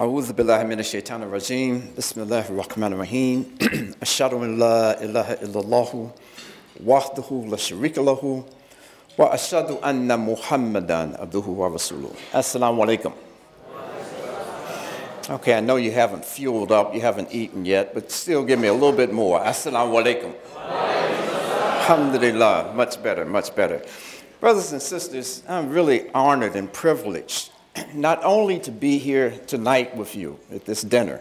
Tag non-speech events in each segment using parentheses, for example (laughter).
أعوذ بالله من الشيطان الرجيم بسم الله الرحمن الرحيم أشهد أن لا إله إلا الله وحده لا شريك له وأشهد أن محمدا عبده ورسوله السلام عليكم Okay, I know you haven't fueled up, you haven't eaten yet, but still give me a little bit more. Assalamu alaikum. Alhamdulillah, much better, much better. Brothers and sisters, I'm really honored and privileged not only to be here tonight with you at this dinner,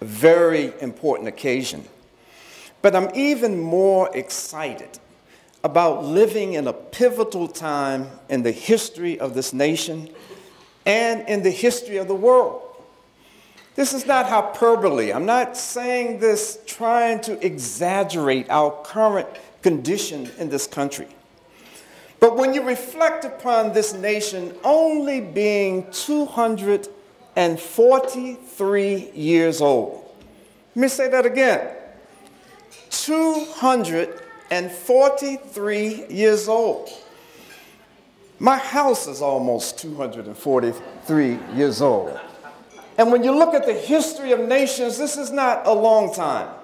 a very important occasion, but I'm even more excited about living in a pivotal time in the history of this nation and in the history of the world. This is not hyperbole. I'm not saying this trying to exaggerate our current condition in this country. But when you reflect upon this nation only being 243 years old, let me say that again 243 years old. My house is almost 243 years old. And when you look at the history of nations, this is not a long time.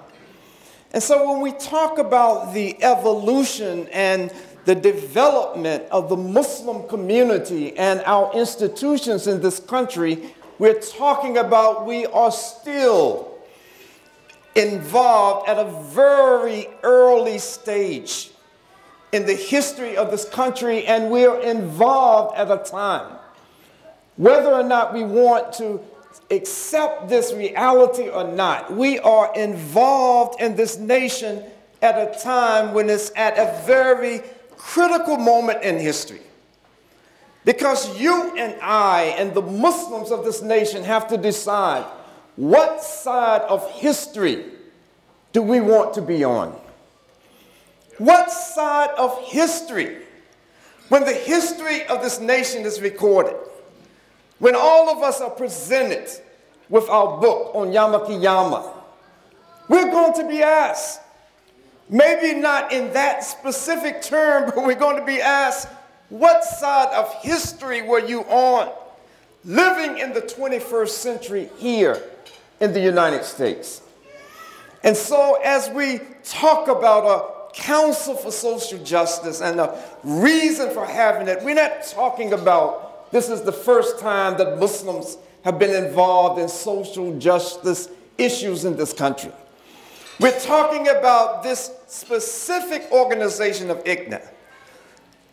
And so when we talk about the evolution and the development of the Muslim community and our institutions in this country, we're talking about we are still involved at a very early stage in the history of this country, and we're involved at a time. Whether or not we want to accept this reality or not, we are involved in this nation at a time when it's at a very critical moment in history. Because you and I and the Muslims of this nation have to decide what side of history do we want to be on? What side of history, when the history of this nation is recorded, when all of us are presented with our book on Yawm al-Qiyamah, we're going to be asked, maybe not in that specific term, but we're going to be asked, what side of history were you on living in the 21st century here in the United States? And so, as we talk about a council for social justice and the reason for having it, we're not talking about this is the first time that Muslims have been involved in social justice issues in this country. We're talking about this specific organization of ICNA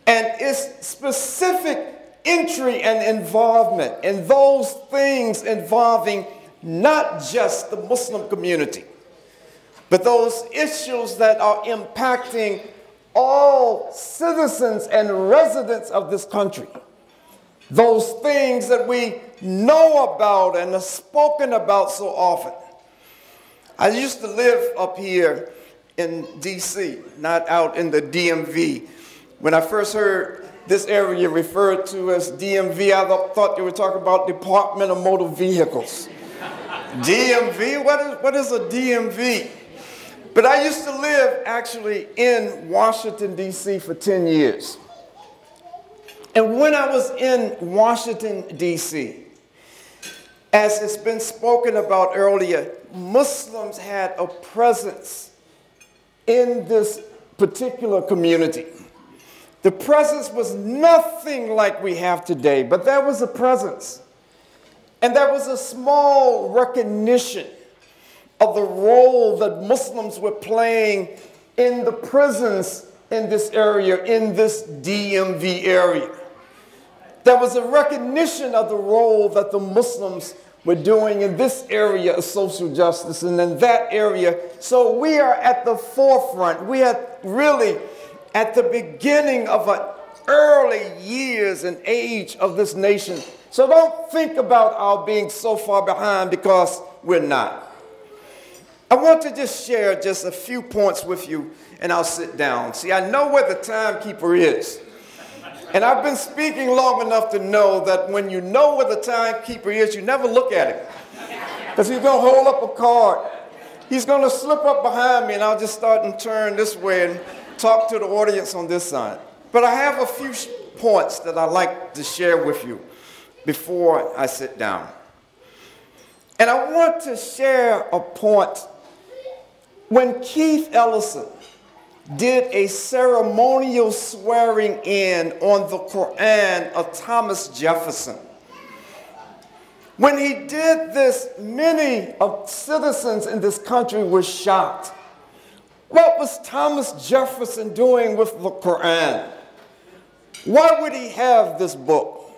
and its specific entry and involvement in those things involving not just the Muslim community, but those issues that are impacting all citizens and residents of this country those things that we know about and are spoken about so often. I used to live up here in DC, not out in the DMV. When I first heard this area referred to as DMV, I thought you were talking about Department of Motor Vehicles. (laughs) DMV? What is, what is a DMV? But I used to live actually in Washington, D.C. for 10 years. And when I was in Washington, D.C., as it's been spoken about earlier, Muslims had a presence in this particular community. The presence was nothing like we have today, but there was a presence. And there was a small recognition of the role that Muslims were playing in the prisons in this area, in this DMV area. There was a recognition of the role that the Muslims were doing in this area of social justice and in that area. So we are at the forefront. We are really at the beginning of an early years and age of this nation. So don't think about our being so far behind because we're not. I want to just share just a few points with you and I'll sit down. See, I know where the timekeeper is. And I've been speaking long enough to know that when you know where the timekeeper is, you never look at him. Because he's going to hold up a card. He's going to slip up behind me, and I'll just start and turn this way and talk to the audience on this side. But I have a few points that I'd like to share with you before I sit down. And I want to share a point. When Keith Ellison did a ceremonial swearing in on the Quran of Thomas Jefferson, when he did this, many of citizens in this country were shocked. What was Thomas Jefferson doing with the Quran? Why would he have this book?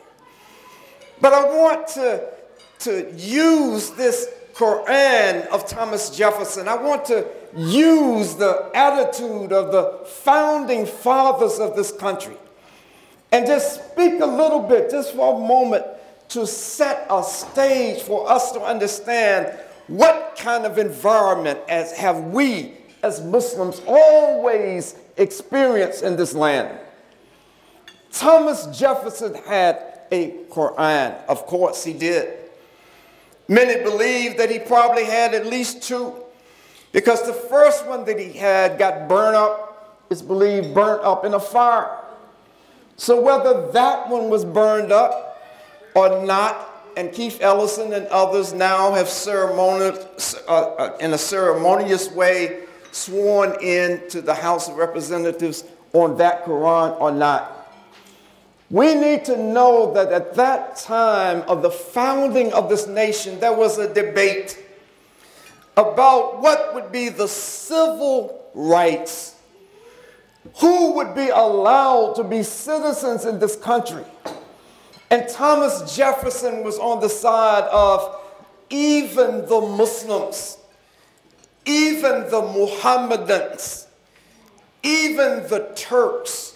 But I want to, to use this Quran of Thomas Jefferson. I want to use the attitude of the founding fathers of this country and just speak a little bit, just for a moment, to set a stage for us to understand what kind of environment as have we as Muslims always experienced in this land. Thomas Jefferson had a Quran. Of course, he did. Many believe that he probably had at least two because the first one that he had got burnt up, is believed burnt up in a fire. So whether that one was burned up or not, and Keith Ellison and others now have uh, uh, in a ceremonious way sworn in to the House of Representatives on that Quran or not. We need to know that at that time of the founding of this nation, there was a debate about what would be the civil rights. Who would be allowed to be citizens in this country? And Thomas Jefferson was on the side of even the Muslims, even the Mohammedans, even the Turks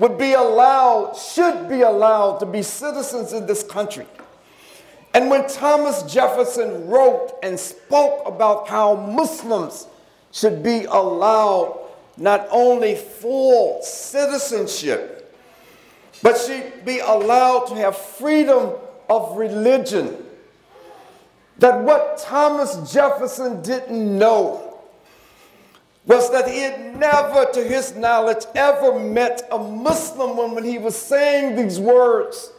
would be allowed, should be allowed to be citizens in this country. And when Thomas Jefferson wrote and spoke about how Muslims should be allowed not only full citizenship, but should be allowed to have freedom of religion, that what Thomas Jefferson didn't know was that he had never, to his knowledge, ever met a Muslim when he was saying these words.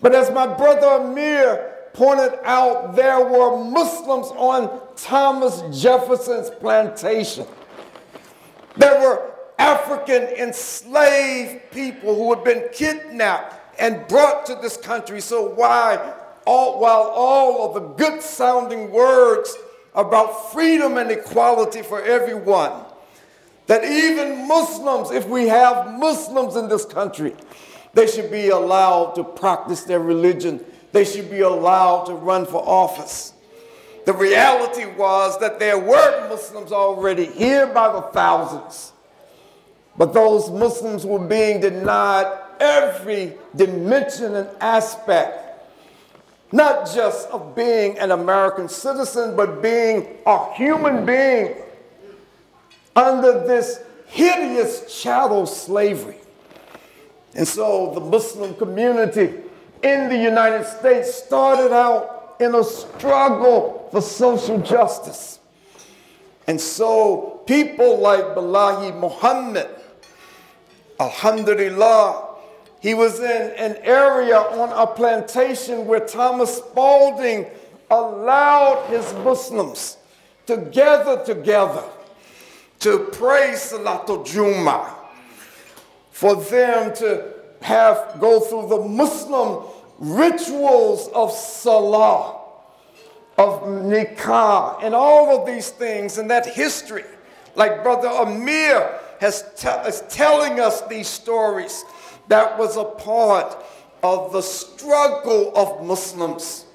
But as my brother Amir pointed out, there were Muslims on Thomas Jefferson's plantation. There were African enslaved people who had been kidnapped and brought to this country. So why, all, while all of the good sounding words about freedom and equality for everyone, that even Muslims, if we have Muslims in this country, they should be allowed to practice their religion. They should be allowed to run for office. The reality was that there were Muslims already here by the thousands, but those Muslims were being denied every dimension and aspect, not just of being an American citizen, but being a human being under this hideous chattel slavery. And so the Muslim community in the United States started out in a struggle for social justice. And so people like Bilali Muhammad, Alhamdulillah, he was in an area on a plantation where Thomas Spalding allowed his Muslims to gather together to pray Salatul Jummah for them to have go through the Muslim rituals of salah, of nikah, and all of these things, and that history. Like Brother Amir has is telling us these stories. That was a part of the struggle of Muslims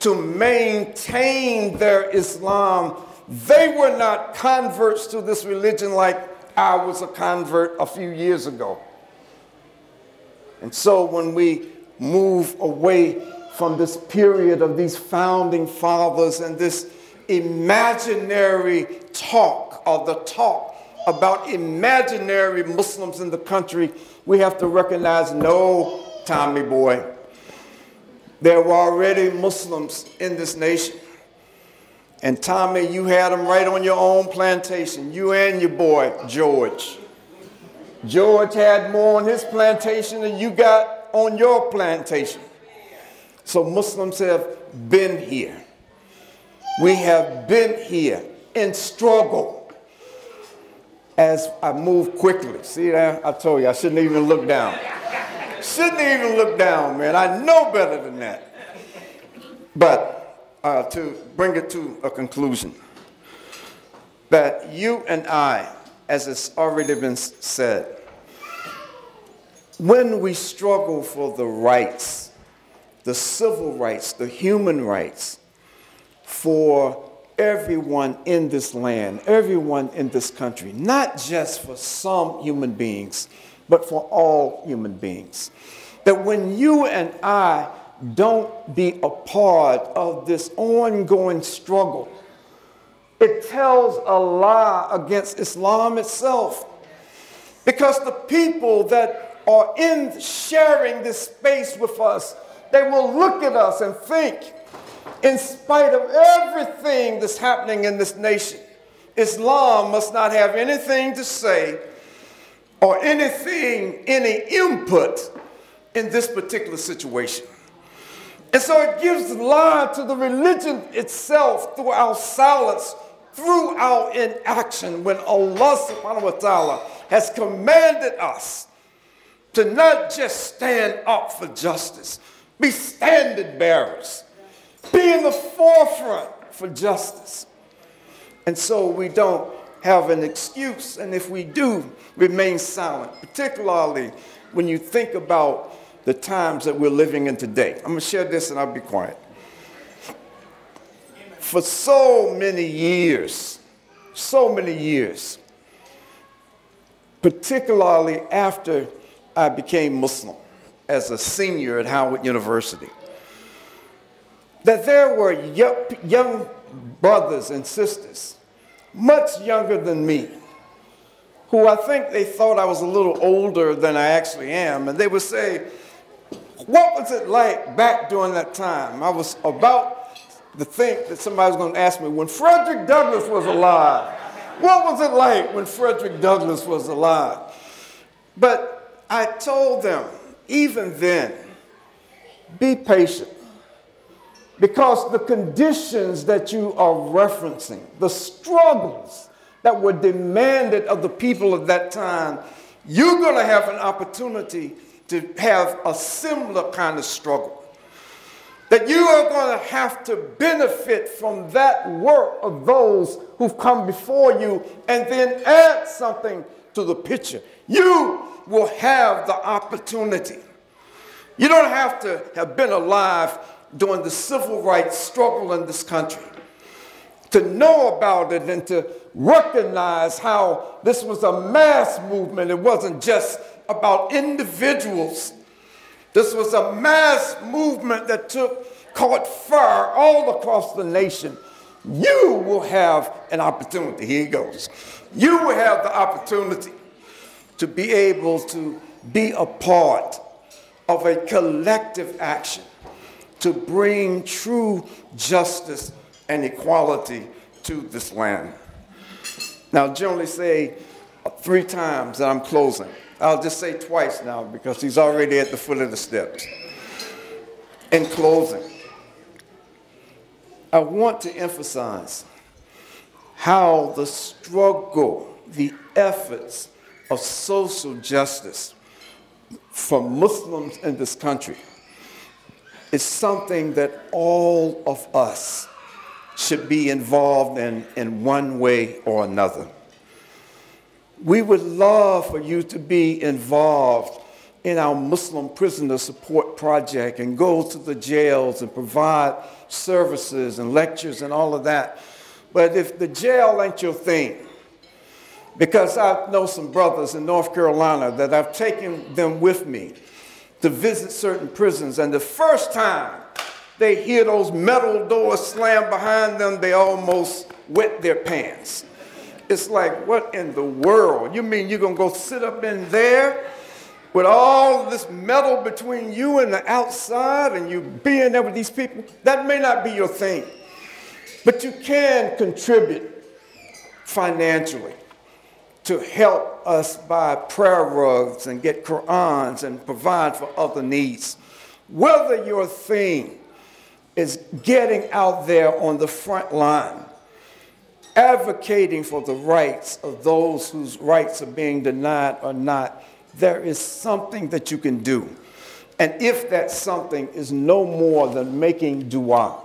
to maintain their Islam. They were not converts to this religion like I was a convert a few years ago. And so when we move away from this period of these founding fathers and this imaginary talk or the talk about imaginary Muslims in the country, we have to recognize no, Tommy boy. There were already Muslims in this nation. And Tommy, you had them right on your own plantation, you and your boy, George. George had more on his plantation than you got on your plantation. So Muslims have been here. We have been here in struggle. As I move quickly, see that? I told you I shouldn't even look down. Shouldn't even look down, man. I know better than that. But uh, to bring it to a conclusion, that you and I, as it's already been said, when we struggle for the rights, the civil rights, the human rights, for everyone in this land, everyone in this country, not just for some human beings, but for all human beings. That when you and I don't be a part of this ongoing struggle, it tells a lie against Islam itself. Because the people that are in sharing this space with us, they will look at us and think, in spite of everything that's happening in this nation, Islam must not have anything to say or anything, any input in this particular situation. And so it gives lie to the religion itself through our silence, through our inaction, when Allah subhanahu wa ta'ala has commanded us to not just stand up for justice, be standard bearers be in the forefront for justice. And so we don't have an excuse, and if we do, remain silent, particularly when you think about the times that we're living in today. I'm to share this and I'll be quiet. For so many years, so many years, particularly after I became Muslim as a senior at Howard University, that there were young brothers and sisters, much younger than me, who I think they thought I was a little older than I actually am. And they would say, What was it like back during that time? I was about to think that somebody was going to ask me, When Frederick Douglass was alive, what was it like when Frederick Douglass was alive? But I told them, even then, be patient. Because the conditions that you are referencing, the struggles that were demanded of the people of that time, you're going to have an opportunity to have a similar kind of struggle. That you are going to have to benefit from that work of those who've come before you and then add something to the picture. You will have the opportunity. You don't have to have been alive during the civil rights struggle in this country. To know about it and to recognize how this was a mass movement. It wasn't just about individuals. This was a mass movement that took, caught fire all across the nation. You will have an opportunity. Here he goes. You will have the opportunity to be able to be a part of a collective action to bring true justice and equality to this land. Now, generally say three times that I'm closing. I'll just say twice now because he's already at the foot of the steps. In closing, I want to emphasize how the struggle, the efforts of social justice for Muslims in this country is something that all of us should be involved in in one way or another. We would love for you to be involved in our Muslim prisoner support project and go to the jails and provide services and lectures and all of that. But if the jail ain't your thing, because I know some brothers in North Carolina that I've taken them with me to visit certain prisons. And the first time they hear those metal doors slam behind them, they almost wet their pants. It's like, what in the world? You mean you're going to go sit up in there with all this metal between you and the outside and you being there with these people? That may not be your thing, but you can contribute financially to help us buy prayer rugs and get Qurans and provide for other needs. Whether your thing is getting out there on the front line, advocating for the rights of those whose rights are being denied or not, there is something that you can do. And if that something is no more than making dua,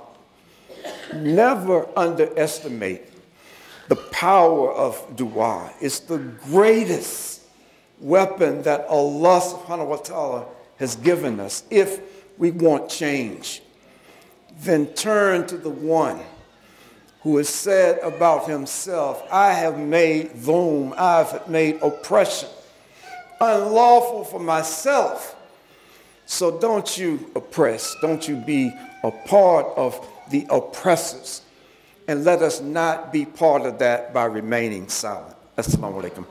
never underestimate the power of dua. is the greatest weapon that Allah subhanahu wa ta'ala has given us if we want change. Then turn to the one who has said about himself, I have made dhulm, I've made oppression unlawful for myself. So don't you oppress, don't you be a part of the oppressors. And let us not be part of that by remaining silent. Assalamu alaikum.